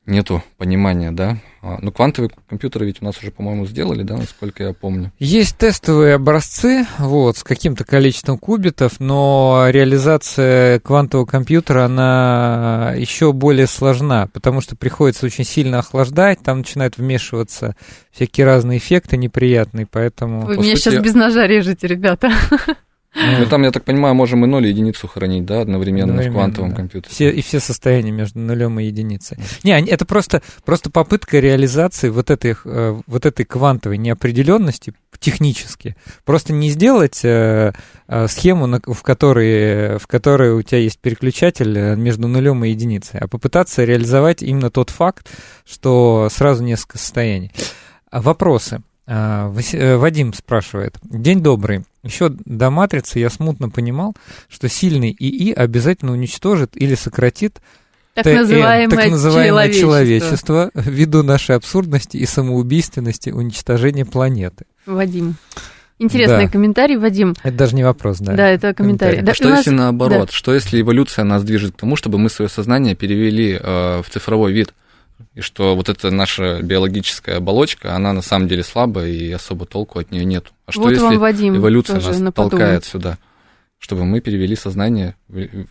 нету понимания, да. А, ну, квантовые компьютеры ведь у нас уже, по-моему, сделали, да, насколько я помню. Есть тестовые образцы, вот, с каким-то количеством кубитов, но реализация квантового компьютера, она еще более сложна, потому что приходится очень сильно охлаждать, там начинают вмешиваться всякие разные эффекты неприятные, поэтому... Вы меня сути... сейчас без ножа режете, ребята. Ну, там, я так понимаю, можем и ноль и единицу хранить, да, одновременно, одновременно в квантовом да. компьютере. Все, и все состояния между нулем и единицей. Не, это просто, просто попытка реализации вот этой, э, вот этой квантовой неопределенности технически. Просто не сделать э, э, схему, в которой, в которой у тебя есть переключатель между нулем и единицей, а попытаться реализовать именно тот факт, что сразу несколько состояний. Вопросы. Вадим спрашивает. День добрый. Еще до матрицы я смутно понимал, что сильный ИИ обязательно уничтожит или сократит так называемое, так называемое человечество. человечество ввиду нашей абсурдности и самоубийственности уничтожения планеты. Вадим. Интересный да. комментарий, Вадим. Это даже не вопрос, да. Да, это комментарий. комментарий. Да, а что нас... если наоборот? Да. Что если эволюция нас движет к тому, чтобы мы свое сознание перевели э, в цифровой вид? И что вот эта наша биологическая оболочка, она на самом деле слабая, и особо толку от нее нет. А что вот если вам, Вадим, эволюция нас толкает сюда, чтобы мы перевели сознание в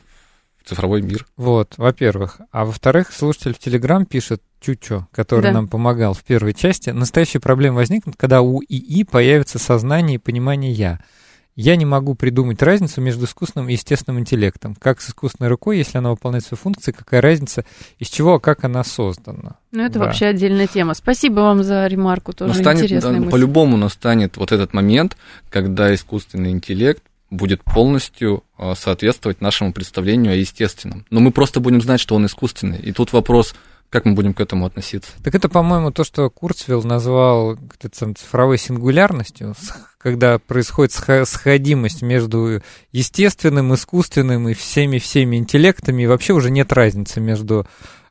цифровой мир? Вот, во-первых. А во-вторых, слушатель в Телеграм пишет, Чучо, который да. нам помогал в первой части, настоящая проблема возникнет, когда у ИИ появится сознание и понимание «я». Я не могу придумать разницу между искусственным и естественным интеллектом. Как с искусственной рукой, если она выполняет свои функции, какая разница, из чего, а как она создана. Ну, это да. вообще отдельная тема. Спасибо вам за ремарку, тоже настанет, интересная да, По-любому настанет вот этот момент, когда искусственный интеллект будет полностью а, соответствовать нашему представлению о естественном. Но мы просто будем знать, что он искусственный. И тут вопрос, как мы будем к этому относиться? Так это, по-моему, то, что Курцвилл назвал цифровой сингулярностью, когда происходит сходимость между естественным, искусственным и всеми-всеми интеллектами, и вообще уже нет разницы между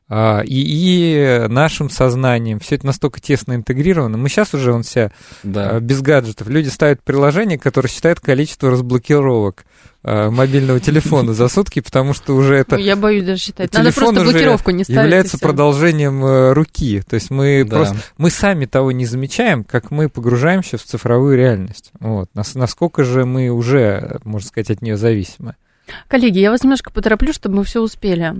и, и нашим сознанием. Все это настолько тесно интегрировано. Мы сейчас уже он вся да. А, без гаджетов. Люди ставят приложение, которое считает количество разблокировок а, мобильного телефона за сутки, потому что уже это... Я боюсь даже считать. Надо просто блокировку не ставить. является продолжением э, руки. То есть мы да. просто... Мы сами того не замечаем, как мы погружаемся в цифровую реальность. Вот. Насколько же мы уже, можно сказать, от нее зависимы. Коллеги, я вас немножко потороплю, чтобы мы все успели.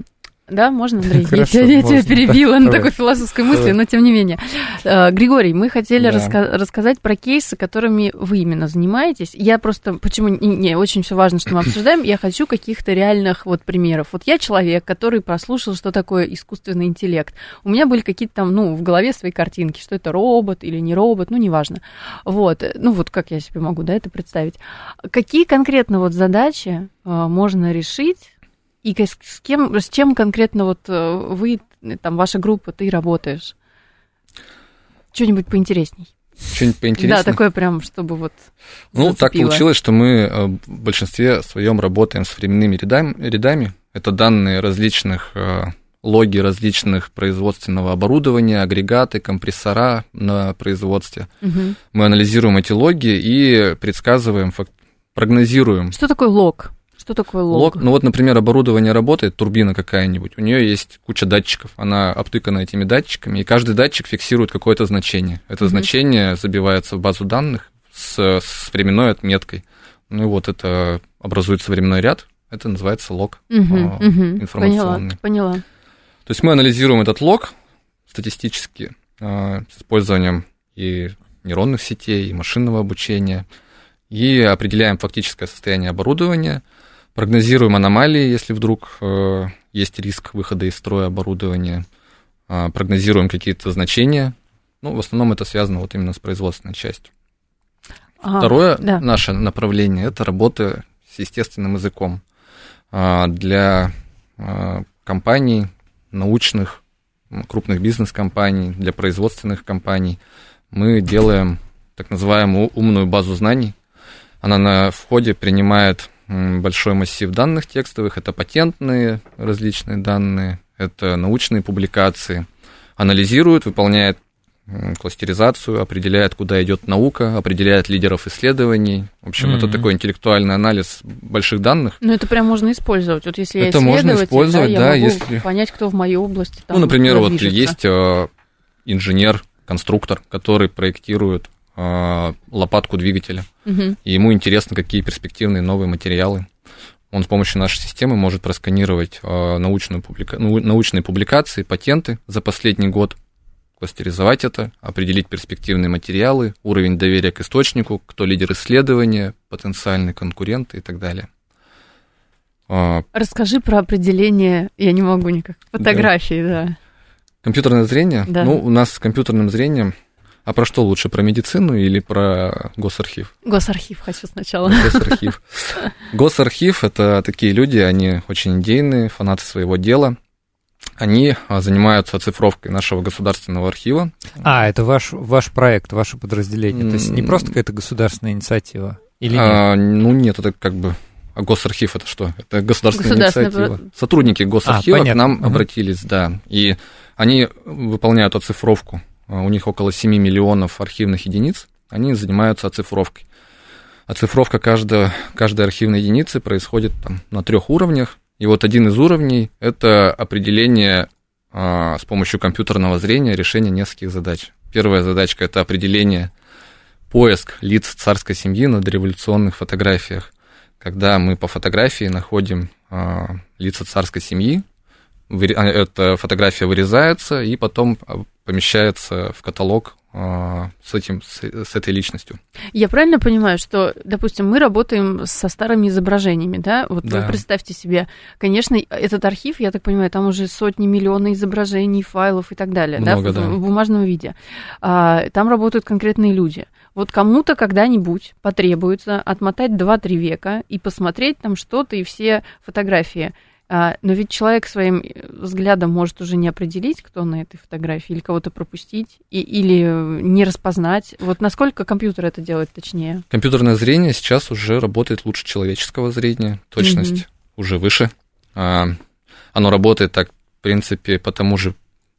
Да, можно, Андрей? Хорошо, я, я тебя перебила на такой философской мысли, но тем не менее. Э, Григорий, мы хотели да. раска- рассказать про кейсы, которыми вы именно занимаетесь. Я просто, почему, не, не очень все важно, что мы обсуждаем, я хочу каких-то реальных вот примеров. Вот я человек, который прослушал, что такое искусственный интеллект. У меня были какие-то там, ну, в голове свои картинки, что это робот или не робот, ну, неважно. Вот, ну, вот как я себе могу, да, это представить. Какие конкретно вот задачи э, можно решить и с кем, с чем конкретно вот э, вы, там, ваша группа, ты работаешь? Что-нибудь поинтересней. Что-нибудь поинтереснее? Да, такое прям, чтобы вот Ну, зацепило. так получилось, что мы э, в большинстве своем работаем с временными рядами. рядами. Это данные различных э, логи различных производственного оборудования, агрегаты, компрессора на производстве. Угу. Мы анализируем эти логи и предсказываем, прогнозируем. Что такое лог? Что такое лог? лог? Ну вот, например, оборудование работает, турбина какая-нибудь, у нее есть куча датчиков, она обтыкана этими датчиками, и каждый датчик фиксирует какое-то значение. Это угу. значение забивается в базу данных с, с временной отметкой. Ну и вот это образуется временной ряд, это называется лог угу, угу. информационный. Поняла, поняла. То есть мы анализируем этот лог статистически э, с использованием и нейронных сетей, и машинного обучения, и определяем фактическое состояние оборудования – Прогнозируем аномалии, если вдруг э, есть риск выхода из строя оборудования. Э, прогнозируем какие-то значения. Ну, в основном это связано вот именно с производственной частью. Ага, Второе да. наше направление – это работа с естественным языком. Э, для э, компаний, научных, крупных бизнес-компаний, для производственных компаний мы делаем так называемую умную базу знаний. Она на входе принимает большой массив данных текстовых, это патентные различные данные, это научные публикации, анализирует, выполняет кластеризацию, определяет, куда идет наука, определяет лидеров исследований. В общем, mm-hmm. это такой интеллектуальный анализ больших данных. Ну, это прям можно использовать. Вот если это я можно использовать, да, да я могу если... понять, кто в моей области. Там, ну, например, вот есть э, инженер, конструктор, который проектирует лопатку двигателя. Mm-hmm. И ему интересно, какие перспективные новые материалы. Он с помощью нашей системы может просканировать э, научную публика... ну, научные публикации, патенты за последний год кластеризовать это, определить перспективные материалы, уровень доверия к источнику, кто лидер исследования, потенциальные конкуренты и так далее. А, Расскажи про определение, я не могу никак, фотографии, да. да. Компьютерное зрение? Да. Ну, у нас с компьютерным зрением а про что лучше, про медицину или про госархив? Госархив хочу сначала. Госархив. Госархив – это такие люди, они очень идейные, фанаты своего дела они а, занимаются оцифровкой нашего государственного архива. А, это ваш, ваш проект, ваше подразделение. То есть не просто какая-то государственная инициатива? Или а, нет? А, ну нет, это как бы... А госархив это что? Это государственная инициатива. Сотрудники госархива а, к нам угу. обратились, да. И они выполняют оцифровку. А, у них около 7 миллионов архивных единиц. Они занимаются оцифровкой. Оцифровка каждой, каждой архивной единицы происходит там, на трех уровнях. И вот один из уровней – это определение а, с помощью компьютерного зрения решения нескольких задач. Первая задачка – это определение, поиск лиц царской семьи на дореволюционных фотографиях. Когда мы по фотографии находим а, лица царской семьи, эта фотография вырезается и потом помещается в каталог а, с, этим, с, с этой личностью. Я правильно понимаю, что, допустим, мы работаем со старыми изображениями, да? Вот да. представьте себе, конечно, этот архив, я так понимаю, там уже сотни, миллионы изображений, файлов и так далее, Много, да, в, да. в бумажном виде. А, там работают конкретные люди. Вот кому-то когда-нибудь потребуется отмотать 2-3 века и посмотреть там что-то и все фотографии. А, но ведь человек своим э, взглядом может уже не определить, кто на этой фотографии, или кого-то пропустить, и, или не распознать. Вот насколько компьютер это делает точнее? Компьютерное зрение сейчас уже работает лучше человеческого зрения, точность mm-hmm. уже выше. А, оно работает так, в принципе, по тому же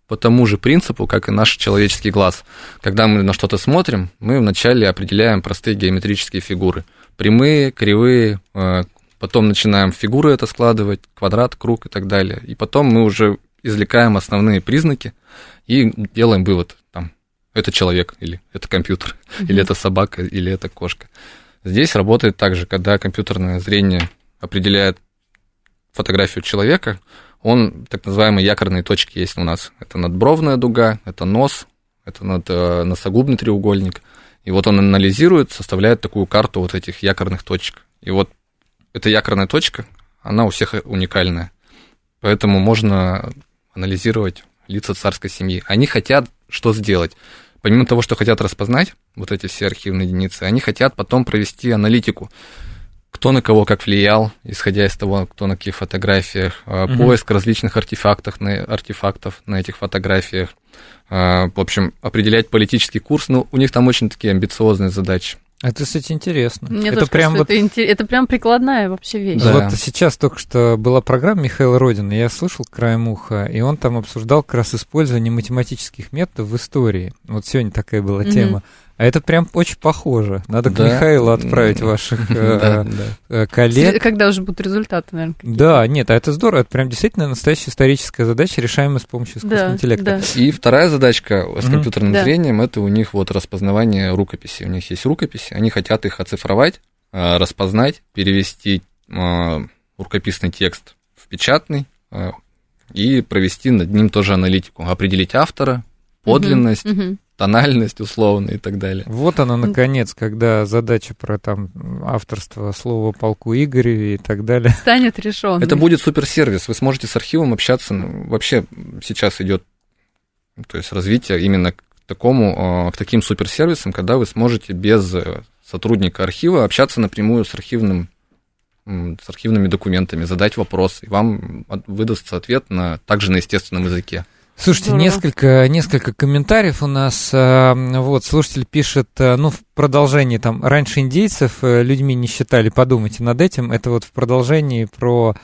по тому же принципу, как и наш человеческий глаз. Когда мы на что-то смотрим, мы вначале определяем простые геометрические фигуры. Прямые, кривые, э, потом начинаем фигуры это складывать, квадрат, круг и так далее. И потом мы уже извлекаем основные признаки и делаем вывод, там, это человек, или это компьютер, mm-hmm. или это собака, или это кошка. Здесь работает так же, когда компьютерное зрение определяет фотографию человека, он, так называемые якорные точки есть у нас. Это надбровная дуга, это нос, это над, э, носогубный треугольник. И вот он анализирует, составляет такую карту вот этих якорных точек. И вот эта якорная точка, она у всех уникальная. Поэтому можно анализировать лица царской семьи. Они хотят что сделать? Помимо того, что хотят распознать вот эти все архивные единицы, они хотят потом провести аналитику. Кто на кого как влиял, исходя из того, кто на каких фотографиях, угу. поиск различных артефактов на, артефактов на этих фотографиях. А, в общем, определять политический курс. Ну, у них там очень такие амбициозные задачи. Это, кстати, интересно. Мне это прям кажется, вот... это, это прям прикладная вообще вещь. Да. Вот сейчас только что была программа Михаила Родина, я слышал краем уха, и он там обсуждал как раз использование математических методов в истории. Вот сегодня такая была mm-hmm. тема. А это прям очень похоже. Надо да. к Михаилу отправить ваших э, э, коллег. Когда уже будут результаты, наверное. Да, нет, а это здорово. Это прям действительно настоящая историческая задача, решаемая с помощью искусственного интеллекта. И вторая задачка с компьютерным зрением это у них вот распознавание рукописи. У них есть рукописи, они хотят их оцифровать, э, распознать, перевести рукописный текст в печатный и провести над ним тоже аналитику, определить автора, подлинность, тональность условно и так далее. Вот она, наконец, когда задача про там авторство слова полку Игорю и так далее. Станет решен. Это будет суперсервис. Вы сможете с архивом общаться. Ну, вообще сейчас идет то есть развитие именно к такому, а, к таким суперсервисам, когда вы сможете без сотрудника архива общаться напрямую с архивным с архивными документами, задать вопрос, и вам выдастся ответ на, также на естественном языке. Слушайте, несколько, несколько комментариев у нас. Э, вот, слушатель пишет, э, ну, в продолжении там, раньше индейцев э, людьми не считали, подумайте над этим. Это вот в продолжении про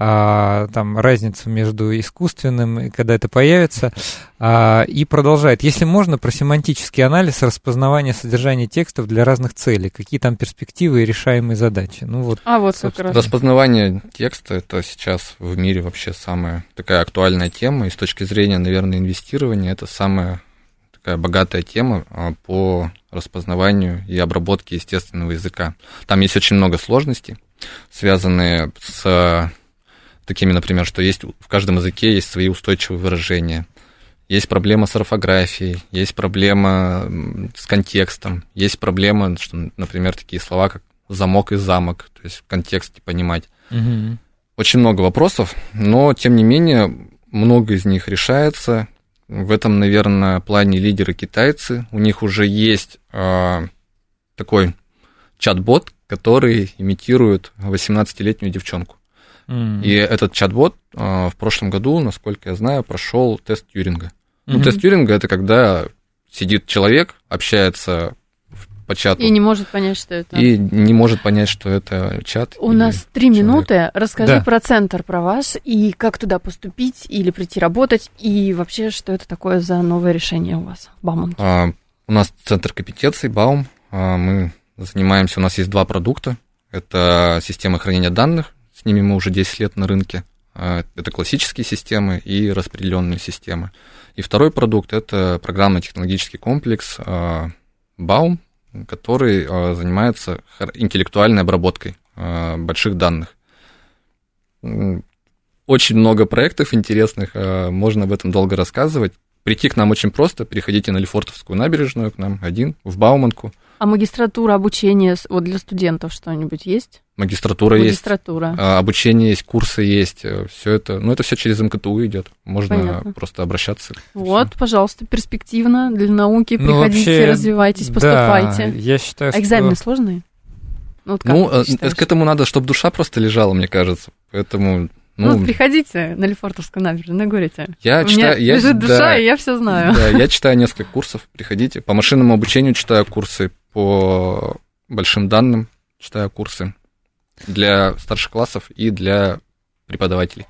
а, там разницу между искусственным и когда это появится, а, и продолжает. Если можно, про семантический анализ распознавания содержания текстов для разных целей, какие там перспективы и решаемые задачи. Ну вот. А вот как раз. Распознавание текста это сейчас в мире вообще самая такая актуальная тема, и с точки зрения, наверное, инвестирования это самая такая богатая тема а, по распознаванию и обработке естественного языка. Там есть очень много сложностей, связанные с такими, например, что есть в каждом языке есть свои устойчивые выражения. Есть проблема с орфографией, есть проблема с контекстом, есть проблема, что, например, такие слова, как замок и замок, то есть в контексте понимать. Угу. Очень много вопросов, но, тем не менее, много из них решается. В этом, наверное, плане лидеры китайцы. У них уже есть э, такой чат-бот, который имитирует 18-летнюю девчонку. Mm. И этот чат-бот э, в прошлом году, насколько я знаю, прошел тест Тьюринга. Mm-hmm. Ну, тест Тьюринга это когда сидит человек, общается по чату. И не может понять, что это. И не может понять, что это чат. У нас три минуты. Расскажи да. про центр, про вас, и как туда поступить или прийти работать, и вообще, что это такое за новое решение у вас в Бауманке? А, у нас центр компетенций Баум. А, мы занимаемся, у нас есть два продукта. Это система хранения данных с ними мы уже 10 лет на рынке. А, это классические системы и распределенные системы. И второй продукт – это программно-технологический комплекс Baum, а, который а, занимается интеллектуальной обработкой больших данных. Очень много проектов интересных, можно об этом долго рассказывать. Прийти к нам очень просто, приходите на Лефортовскую набережную, к нам один, в Бауманку – а магистратура, обучение вот для студентов что-нибудь есть? Магистратура, магистратура. есть. А, обучение есть, курсы есть, э, все это. Ну, это все через МКТУ идет. Можно Понятно. просто обращаться. Вот, пожалуйста, перспективно для науки. Ну, Приходите, вообще, развивайтесь, поступайте. Да, я считаю, а экзамены что... сложные? Ну, вот ну э, к этому надо, чтобы душа просто лежала, мне кажется. Поэтому ну, ну, приходите на Лефортовскую набережную, говорите. Я У читаю, меня я, лежит душа, да, и я все знаю. Да, я читаю несколько курсов, приходите. По машинному обучению читаю курсы, по большим данным читаю курсы для старших классов и для преподавателей.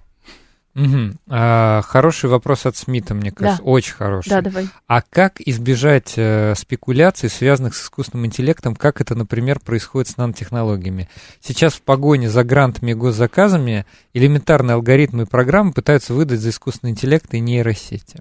Угу. А, хороший вопрос от Смита, мне кажется, да. очень хороший. Да, давай. А как избежать э, спекуляций, связанных с искусственным интеллектом, как это, например, происходит с нанотехнологиями? Сейчас в погоне за грантами и госзаказами элементарные алгоритмы и программы пытаются выдать за искусственный интеллект и нейросети.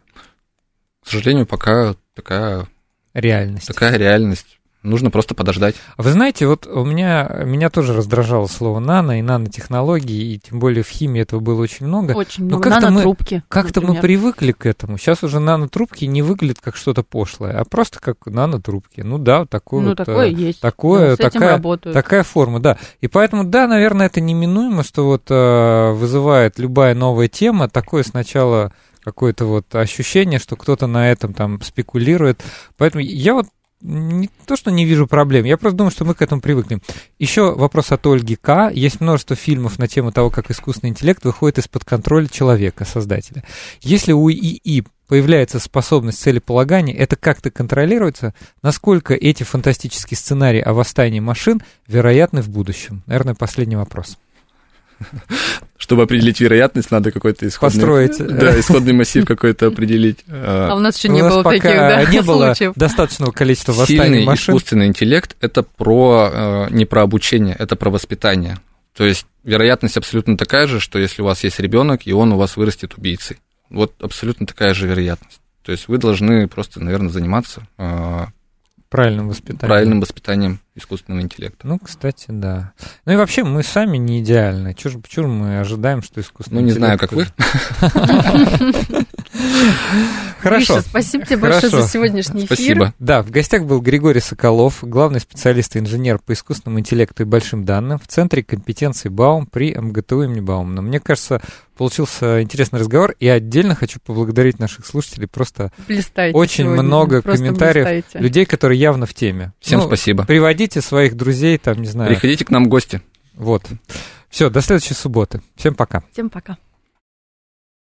К сожалению, пока такая реальность. Такая реальность. Нужно просто подождать. Вы знаете, вот у меня, меня тоже раздражало слово нано и нанотехнологии, и тем более в химии этого было очень много. Очень много. Но как-то мы, как-то мы привыкли к этому. Сейчас уже нанотрубки не выглядят как что-то пошлое, а просто как нанотрубки. Ну да, такое ну, вот, такое есть. Такое, ну, такая, такая форма, да. И поэтому, да, наверное, это неминуемо, что вот э, вызывает любая новая тема, такое сначала какое-то вот ощущение, что кто-то на этом там спекулирует. Поэтому я вот не то, что не вижу проблем, я просто думаю, что мы к этому привыкнем. Еще вопрос от Ольги К. Есть множество фильмов на тему того, как искусственный интеллект выходит из-под контроля человека, создателя. Если у ИИ появляется способность целеполагания, это как-то контролируется? Насколько эти фантастические сценарии о восстании машин вероятны в будущем? Наверное, последний вопрос. Чтобы определить вероятность, надо какой-то исходный... Построить. Да, исходный массив какой-то определить. А у нас еще не было таких, да, не было достаточного количества восстаний машин. искусственный интеллект — это про, э, не про обучение, это про воспитание. То есть вероятность абсолютно такая же, что если у вас есть ребенок, и он у вас вырастет убийцей. Вот абсолютно такая же вероятность. То есть вы должны просто, наверное, заниматься э, Правильным воспитанием. Правильным воспитанием искусственного интеллекта. Ну, кстати, да. Ну и вообще мы сами не идеальны. Чего, почему мы ожидаем, что искусственный Ну, не знаю, как вы. Хорошо. Гриша, спасибо тебе большое за сегодняшний эфир. Спасибо. Да, в гостях был Григорий Соколов, главный специалист и инженер по искусственному интеллекту и большим данным в Центре компетенции Баум при МГТУ имени Баумана. Мне кажется, получился интересный разговор, и отдельно хочу поблагодарить наших слушателей. Просто блистаете очень сегодня. много Просто комментариев блистаете. людей, которые явно в теме. Всем ну, спасибо. Приводите своих друзей, там, не знаю. Приходите к нам в гости. Вот. Все, до следующей субботы. Всем пока. Всем пока.